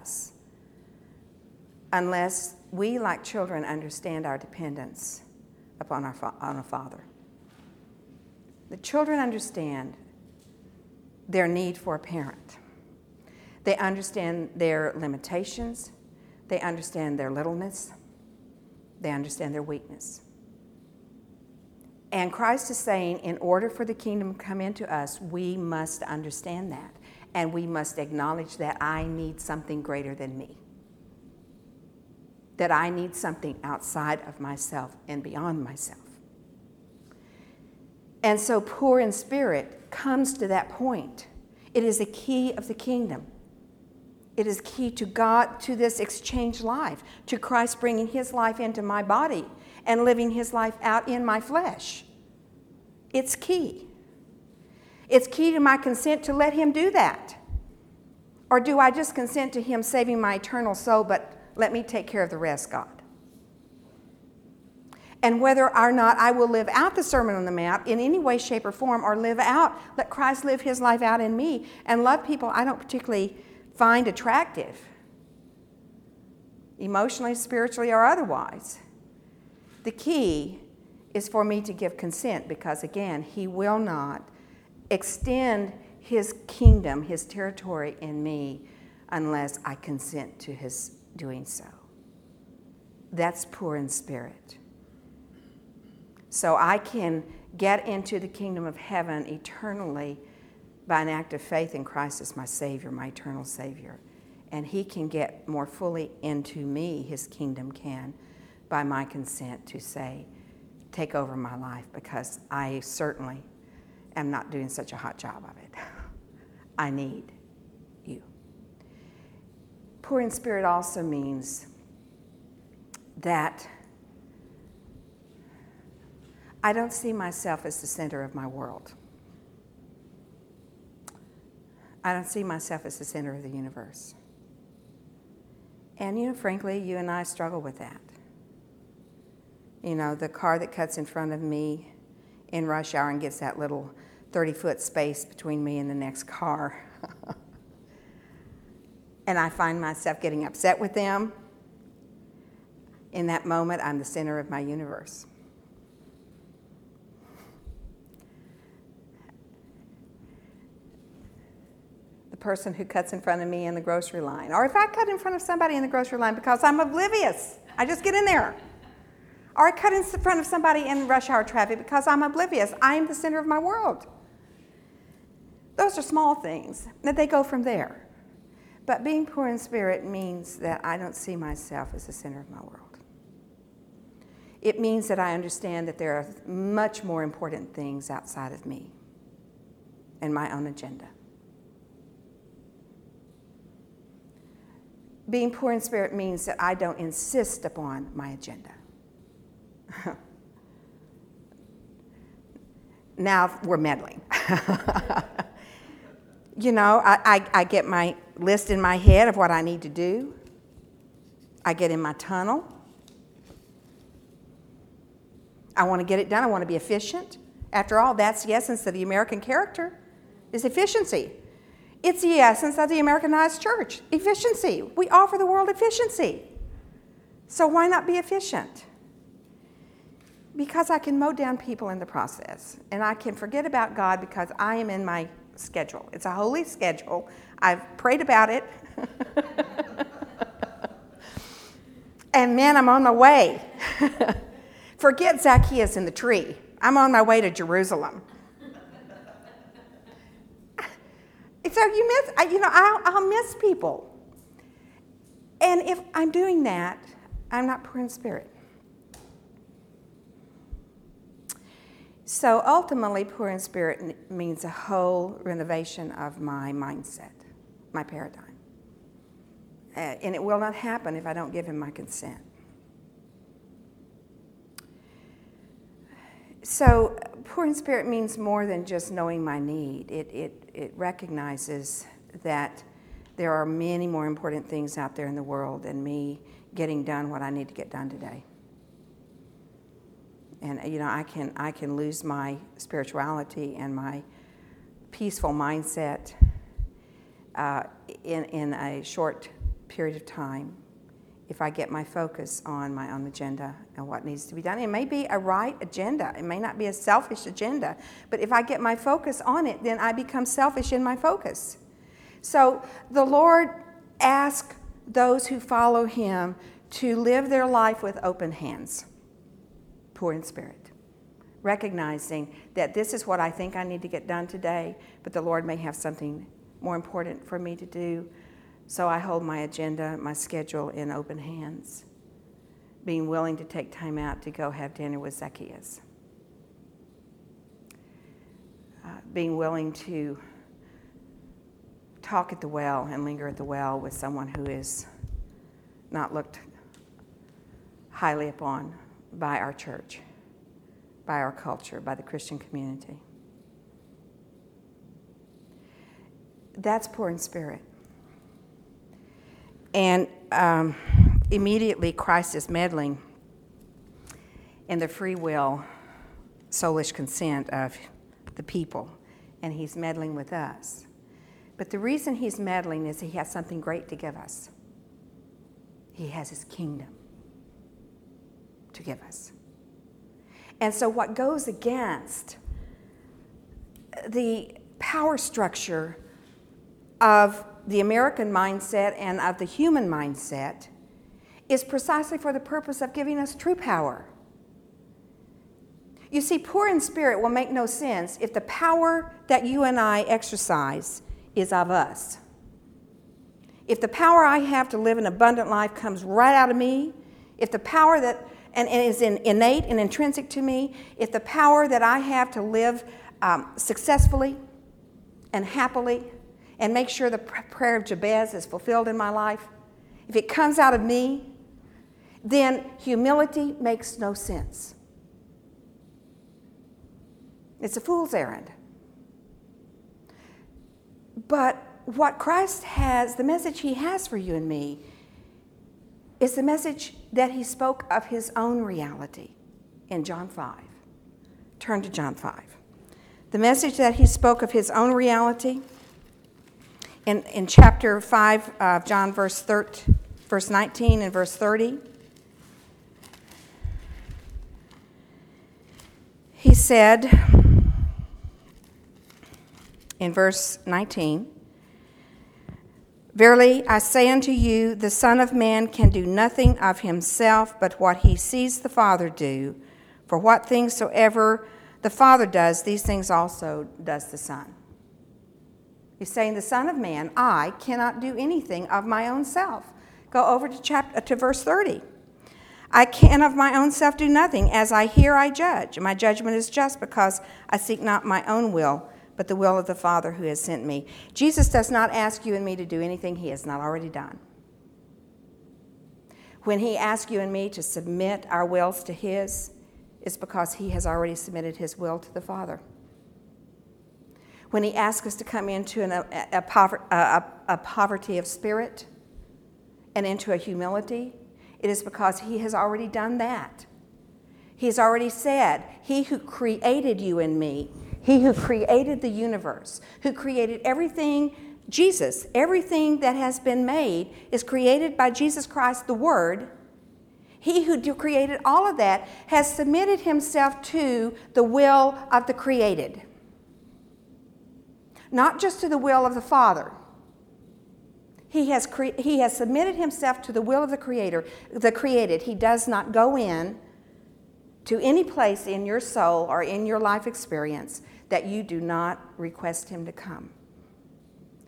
us unless we, like children, understand our dependence upon our, fa- on a father. The children understand their need for a parent. They understand their limitations. They understand their littleness. They understand their weakness. And Christ is saying, in order for the kingdom to come into us, we must understand that. And we must acknowledge that I need something greater than me. That I need something outside of myself and beyond myself. And so, poor in spirit comes to that point. It is a key of the kingdom. It is key to God, to this exchange life, to Christ bringing his life into my body and living his life out in my flesh. It's key. It's key to my consent to let him do that. Or do I just consent to him saving my eternal soul, but let me take care of the rest, God? And whether or not I will live out the Sermon on the Mount in any way, shape, or form, or live out, let Christ live his life out in me and love people I don't particularly find attractive, emotionally, spiritually, or otherwise. The key is for me to give consent because, again, He will not extend His kingdom, His territory in me unless I consent to His doing so. That's poor in spirit. So I can get into the kingdom of heaven eternally by an act of faith in Christ as my Savior, my eternal Savior. And He can get more fully into me, His kingdom can, by my consent to say, take over my life because I certainly am not doing such a hot job of it. I need you. Poor in spirit also means that I don't see myself as the center of my world. I don't see myself as the center of the universe. And, you know, frankly, you and I struggle with that. You know, the car that cuts in front of me in rush hour and gets that little 30 foot space between me and the next car. and I find myself getting upset with them. In that moment, I'm the center of my universe. The person who cuts in front of me in the grocery line, or if I cut in front of somebody in the grocery line because I'm oblivious, I just get in there. Or I cut in front of somebody in rush hour traffic because I'm oblivious. I'm the center of my world. Those are small things, that they go from there. But being poor in spirit means that I don't see myself as the center of my world. It means that I understand that there are much more important things outside of me and my own agenda. Being poor in spirit means that I don't insist upon my agenda. now we're meddling. you know, I, I, I, get my list in my head of what I need to do. I get in my tunnel. I want to get it done. I want to be efficient. After all, that's the essence of the American character is efficiency. It's the essence of the Americanized church, efficiency. We offer the world efficiency. So why not be efficient? Because I can mow down people in the process. And I can forget about God because I am in my schedule. It's a holy schedule. I've prayed about it. and man, I'm on my way. Forget Zacchaeus in the tree. I'm on my way to Jerusalem. so you miss, you know, I'll, I'll miss people. And if I'm doing that, I'm not poor in spirit. So ultimately, poor in spirit means a whole renovation of my mindset, my paradigm. Uh, and it will not happen if I don't give him my consent. So, poor in spirit means more than just knowing my need. It, it, it recognizes that there are many more important things out there in the world than me getting done what I need to get done today and you know I can I can lose my spirituality and my peaceful mindset uh, in in a short period of time if I get my focus on my own agenda and what needs to be done. It may be a right agenda, it may not be a selfish agenda, but if I get my focus on it, then I become selfish in my focus. So the Lord asks those who follow Him to live their life with open hands, poor in spirit, recognizing that this is what I think I need to get done today, but the Lord may have something more important for me to do. So I hold my agenda, my schedule in open hands, being willing to take time out to go have dinner with Zacchaeus, uh, being willing to talk at the well and linger at the well with someone who is not looked highly upon by our church, by our culture, by the Christian community. That's poor in spirit. And um, immediately, Christ is meddling in the free will, soulish consent of the people, and he's meddling with us. But the reason he's meddling is he has something great to give us. He has his kingdom to give us. And so, what goes against the power structure of the American mindset and of the human mindset is precisely for the purpose of giving us true power. You see, poor in spirit will make no sense if the power that you and I exercise is of us. If the power I have to live an abundant life comes right out of me, if the power that and, and is in, innate and intrinsic to me, if the power that I have to live um, successfully and happily and make sure the prayer of Jabez is fulfilled in my life, if it comes out of me, then humility makes no sense. It's a fool's errand. But what Christ has, the message he has for you and me, is the message that he spoke of his own reality in John 5. Turn to John 5. The message that he spoke of his own reality in, in chapter 5 of John, verse, 13, verse 19 and verse 30. He said in verse 19, Verily I say unto you, the Son of Man can do nothing of himself but what he sees the Father do. For what things soever the Father does, these things also does the Son. He's saying, The Son of Man, I cannot do anything of my own self. Go over to, chapter, to verse 30. I can of my own self do nothing. As I hear, I judge. My judgment is just because I seek not my own will, but the will of the Father who has sent me. Jesus does not ask you and me to do anything he has not already done. When he asks you and me to submit our wills to his, it's because he has already submitted his will to the Father when He asks us to come into an, a, a, pover, a, a poverty of spirit and into a humility, it is because He has already done that. He has already said, He who created you and me, He who created the universe, who created everything, Jesus, everything that has been made is created by Jesus Christ, the Word. He who created all of that has submitted himself to the will of the created not just to the will of the Father. He has, cre- he has submitted himself to the will of the Creator, the created. He does not go in to any place in your soul or in your life experience that you do not request him to come.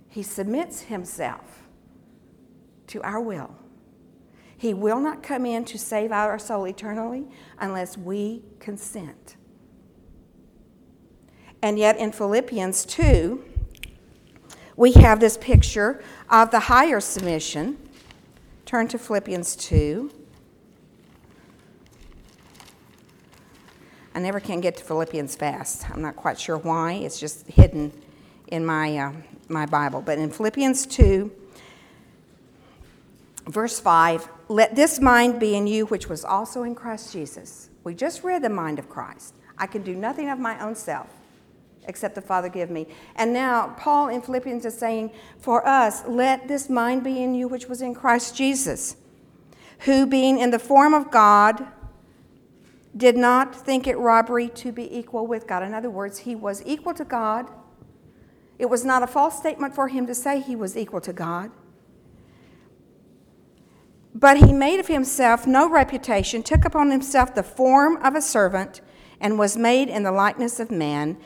He submits himself to our will. He will not come in to save our soul eternally unless we consent. And yet in Philippians 2, we have this picture of the higher submission. Turn to Philippians 2. I never can get to Philippians fast. I'm not quite sure why. It's just hidden in my, uh, my Bible. But in Philippians 2, verse 5, let this mind be in you, which was also in Christ Jesus. We just read the mind of Christ. I can do nothing of my own self. except the Father give me. And now, Paul in Philippians is saying, For us, let this mind be in you which was in Christ Jesus, who being in the form of God, did not think it robbery to be equal with God. In other words, he was equal to God. It was not a false statement for him to say he was equal to God. But he made of himself no reputation, took upon himself the form of a servant, and was made in the likeness of man.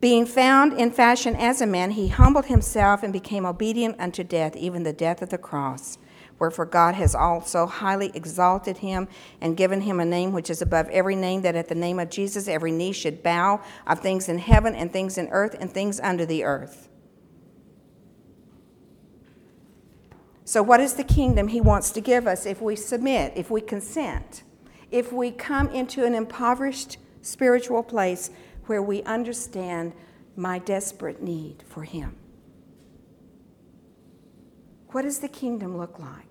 Being found in fashion as a man, he humbled himself and became obedient unto death, even the death of the cross. Wherefore God has also highly exalted him and given him a name which is above every name, that at the name of Jesus every knee should bow of things in heaven and things in earth and things under the earth. So, what is the kingdom he wants to give us if we submit, if we consent, if we come into an impoverished spiritual place where we understand my desperate need for him? What does the kingdom look like?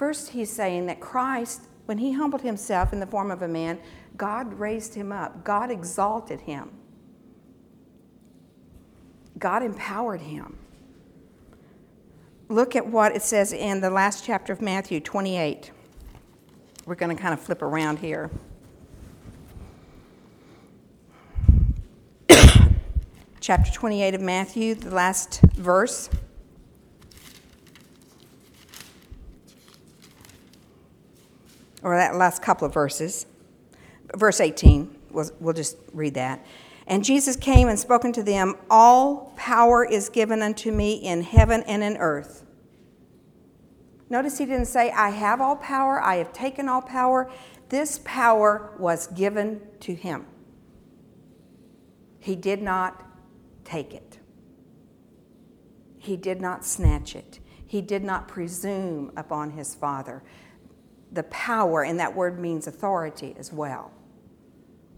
First, he's saying that Christ, when he humbled himself in the form of a man, God raised him up, God exalted him, God empowered him. Look at what it says in the last chapter of Matthew 28. We're going to kind of flip around here. chapter 28 of Matthew, the last verse. Or that last couple of verses, verse 18, we'll, we'll just read that. And Jesus came and spoke unto them, All power is given unto me in heaven and in earth. Notice he didn't say, I have all power, I have taken all power. This power was given to him. He did not take it, he did not snatch it, he did not presume upon his Father the power, and that word means authority as well.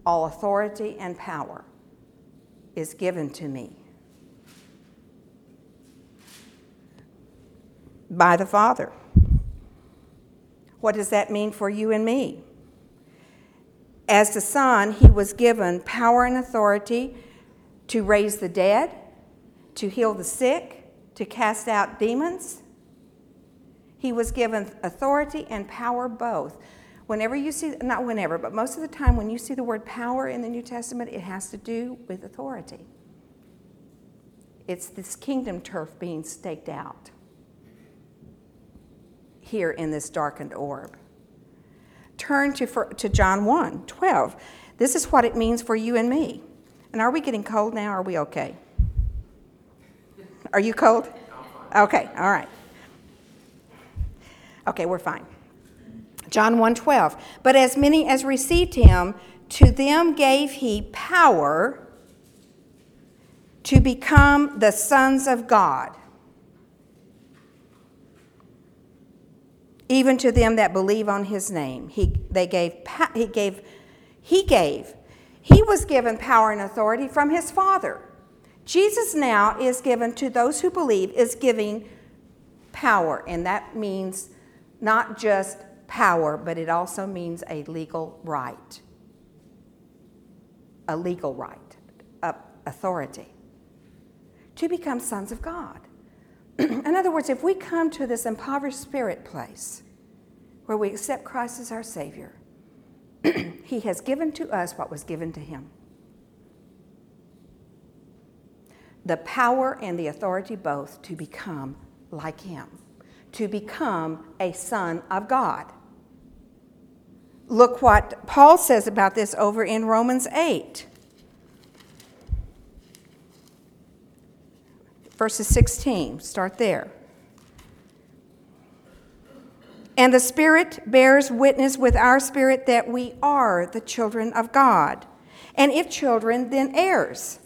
All authority and power is given to me by the Father. What does that mean for you and me? As the Son, he was given power and authority to raise the dead, to heal the sick, to cast out demons, he was given authority and power both. Whenever you see, not whenever, but most of the time when you see the word power in the New Testament, it has to do with authority. It's this kingdom turf being staked out here in this darkened orb. Turn to, for, to John 1 12. This is what it means for you and me. And are we getting cold now? Are we okay? Are you cold? Okay, all right. Okay, we're fine. John 1:12. But as many as received him, to them gave he power to become the sons of God. Even to them that believe on his name. He they gave he gave he gave he was given power and authority from his father. Jesus now is given to those who believe is giving power and that means not just power, but it also means a legal right. A legal right, a authority to become sons of God. In other words, if we come to this impoverished spirit place where we accept Christ as our Savior, He has given to us what was given to Him the power and the authority both to become like Him to become a son of God. Look what Paul says about this over in Romans 8. Verses 16, start there. And the Spirit bears witness with our spirit that we are the children of God. And if children, then heirs.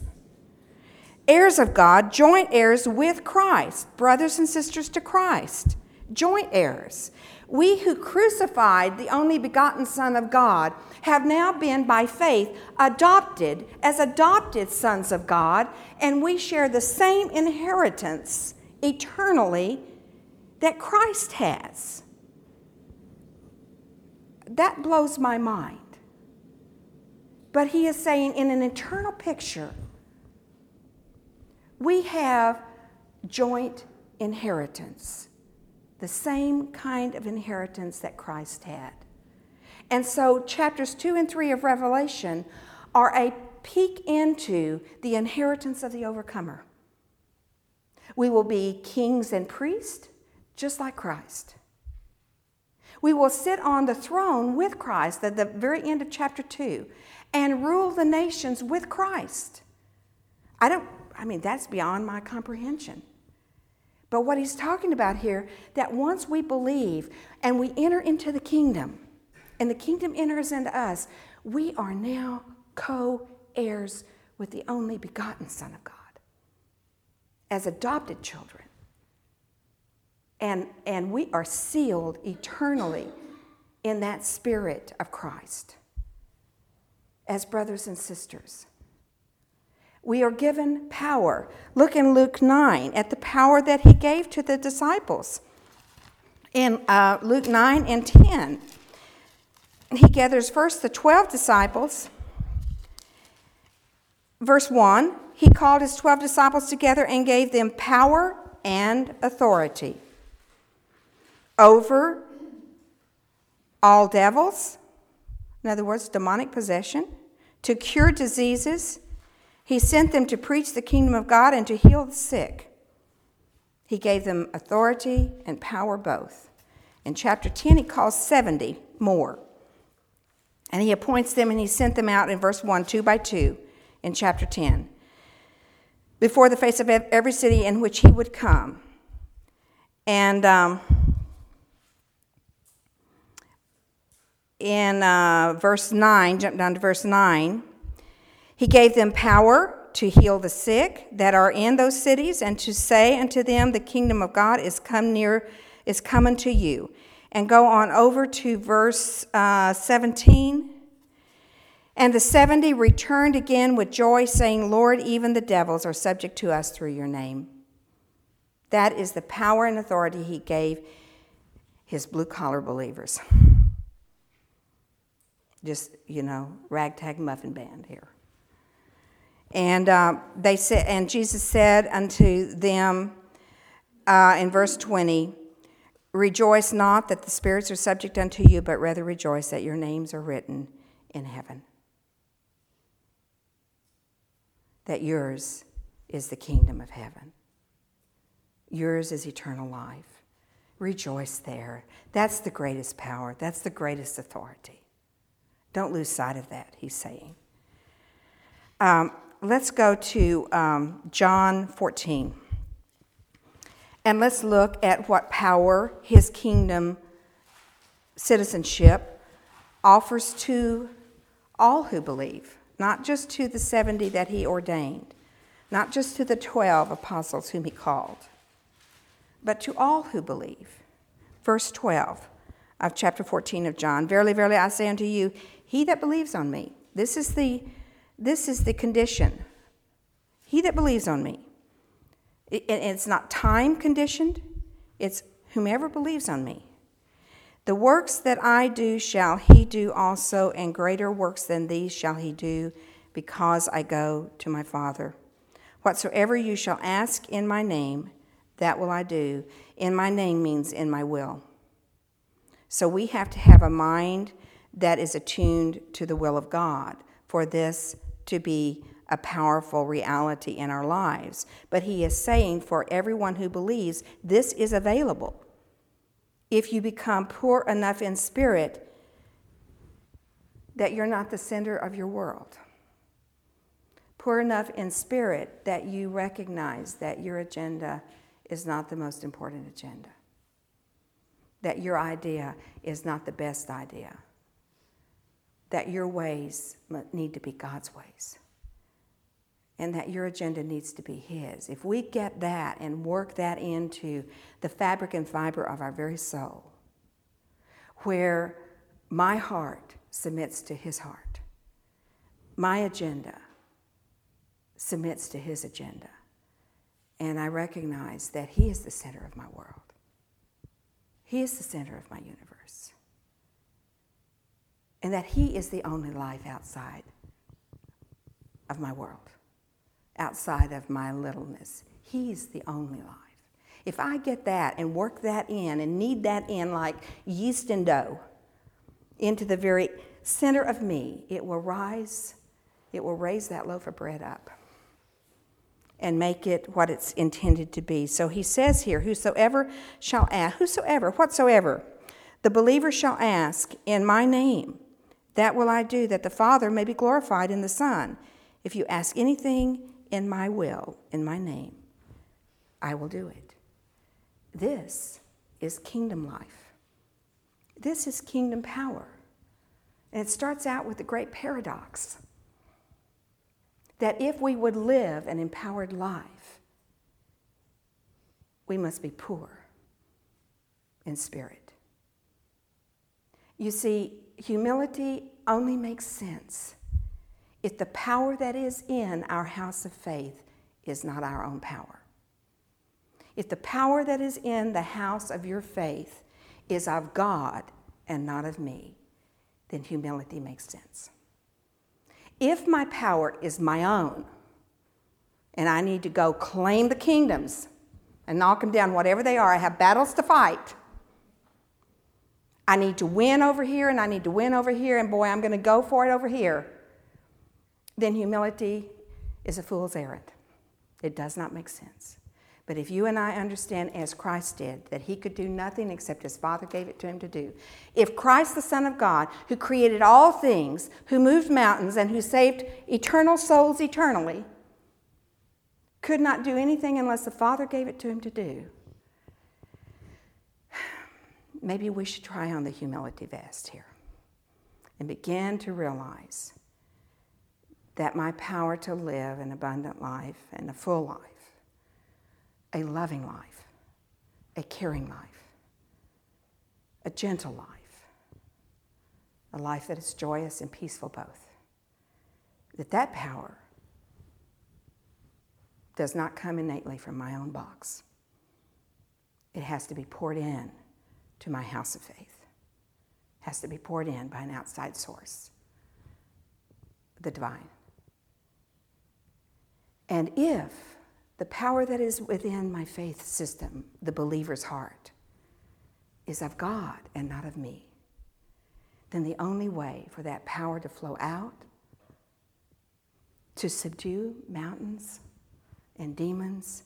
Heirs of God, joint heirs with Christ, brothers and sisters to Christ joint heirs. We who crucified the only begotten Son of God have now been, by faith, adopted as adopted sons of God, and we share the same inheritance eternally that Christ has. That blows my mind. But he is saying, in an eternal picture, We have joint inheritance, the same kind of inheritance that Christ had. And so, chapters 2 and 3 of Revelation are a peek into the inheritance of the overcomer. We will be kings and priests, just like Christ. We will sit on the throne with Christ at the very end of chapter 2 and rule the nations with Christ. I don't, I mean, that's beyond my comprehension. But what he's talking about here, that once we believe and we enter into the kingdom, and the kingdom enters into us, we are now co heirs with the only begotten Son of God as adopted children. And, and we are sealed eternally in that spirit of Christ as brothers and sisters. We are given power. Look in Luke 9 at the power that he gave to the disciples. In uh, Luke 9 and 10, he gathers first the 12 disciples. Verse 1 He called his 12 disciples together and gave them power and authority over all devils, in other words, demonic possession, to cure diseases. He sent them to preach the kingdom of God and to heal the sick. He gave them authority and power both. In chapter 10, he calls 70 more. And he appoints them and he sent them out in verse 1, two by two, in chapter 10, before the face of every city in which he would come. And um, in uh, verse 9, jump down to verse 9, he gave them power to heal the sick that are in those cities and to say unto them, The kingdom of God is come near, is coming to you. And go on over to verse uh, 17. And the 70 returned again with joy, saying, Lord, even the devils are subject to us through your name. That is the power and authority he gave his blue collar believers just, you know, ragtag muffin band here. And uh, they said, and Jesus said unto them uh, in verse 20, Rejoice not that the spirits are subject unto you, but rather rejoice that your names are written in heaven. That yours is the kingdom of heaven. Yours is eternal life. Rejoice there. That's the greatest power, that's the greatest authority. Don't lose sight of that, he's saying. Um, let's go to um, John 14. And let's look at what power his kingdom citizenship offers to all who believe, not just to the 70 that he ordained, not just to the 12 apostles whom he called, but to all who believe. Verse 12 of chapter 14 of John Verily, verily, I say unto you, he that believes on me. This is the, this is the condition. He that believes on me. It, it's not time conditioned, it's whomever believes on me. The works that I do shall he do also, and greater works than these shall he do, because I go to my Father. Whatsoever you shall ask in my name, that will I do. In my name means in my will. So we have to have a mind that is attuned to the will of God for this to be a powerful reality in our lives. But he is saying for everyone who believes, this is available. If you become poor enough in spirit that you're not the center of your world, poor enough in spirit that you recognize that your agenda is not the most important agenda, that your idea is not the best idea that your ways need to be God's ways. And that your agenda needs to be His. If we get that and work that into the fabric and fiber of our very soul, where my heart submits to His heart, my agenda submits to His agenda, and I recognize that He is the center of my world, He is the center of my universe and that He is the only life outside of my world. outside of my littleness. He's the only life. If I get that and work that in and knead that in like yeast and dough into the very center of me, it will rise, it will raise that loaf of bread up and make it what it's intended to be. So he says here, whosoever shall ask, whosoever, whatsoever, the believer shall ask in my name, that will I do, that the Father may be glorified in the Son. If you ask anything in my will, in my name, I will do it. This is kingdom life. This is kingdom power. And it starts out with the great paradox that if we would live an empowered life, we must be poor in spirit. You see, humility only makes sense if the power that is in our house of faith is not our own power. If the power that is in the house of your faith is of God and not of me, then humility makes sense. If my power is my own, and I need to go claim the kingdoms and knock them down, whatever they are, I have battles to fight. I need to win over here and I need to win over here, and boy, I'm going to go for it over here. Then humility is a fool's errand. It does not make sense. But if you and I understand, as Christ did, that he could do nothing except his Father gave it to him to do, if Christ, the Son of God, who created all things, who moved mountains, and who saved eternal souls eternally, could not do anything unless the Father gave it to him to do, maybe we should try on the humility vest here and begin to realize that my power to live an abundant life and a full life a loving life, a caring life, a gentle life, a life that is joyous and peaceful both. That that power does not come innately from my own box. It has to be poured in to my house of faith. It has to be poured in by an outside source, the divine. And if the power that is within my faith system, the believer's heart, is of God and not of me, then the only way for that power to flow out, to subdue mountains and demons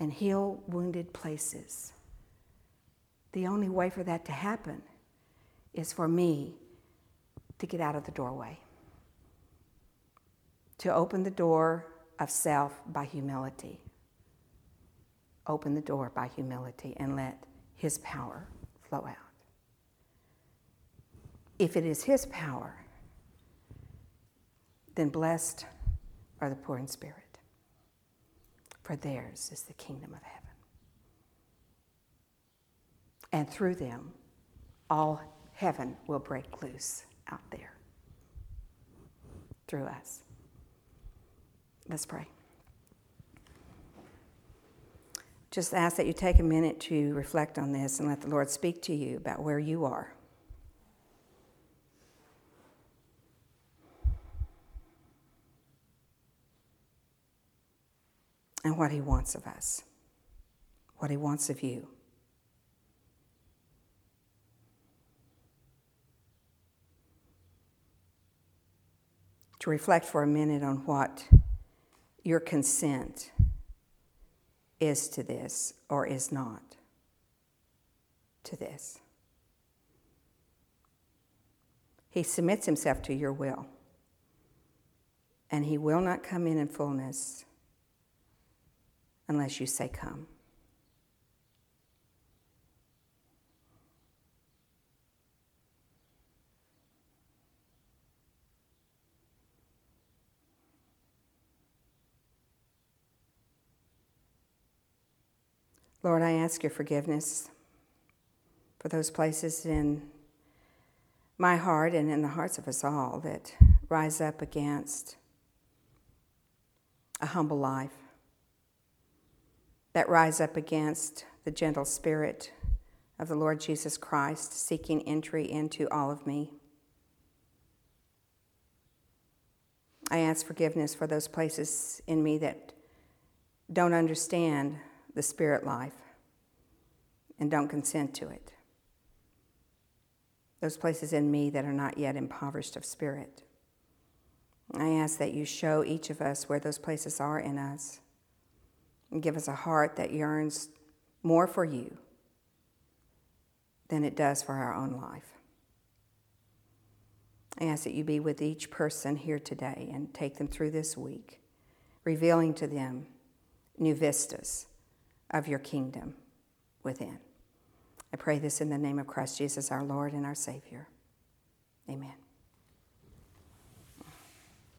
and heal wounded places, the only way for that to happen is for me to get out of the doorway, to open the door of self by humility. Open the door by humility and let His power flow out. If it is His power, then blessed are the poor in spirit, for theirs is the kingdom of heaven. And through them, all heaven will break loose out there through us. Let's pray. Just ask that you take a minute to reflect on this and let the Lord speak to you about where you are. And what He wants of us, what He wants of you. To reflect for a minute on what your consent is to this or is not to this. He submits himself to your will, and he will not come in in fullness unless you say, Come. Lord, I ask your forgiveness for those places in my heart and in the hearts of us all that rise up against a humble life, that rise up against the gentle spirit of the Lord Jesus Christ seeking entry into all of me. I ask forgiveness for those places in me that don't understand the spirit life and don't consent to it. Those places in me that are not yet impoverished of spirit. I ask that you show each of us where those places are in us and give us a heart that yearns more for you than it does for our own life. I ask that you be with each person here today and take them through this week, revealing to them new vistas of your kingdom within. I pray this in the name of Christ Jesus, our Lord and our Savior. Amen.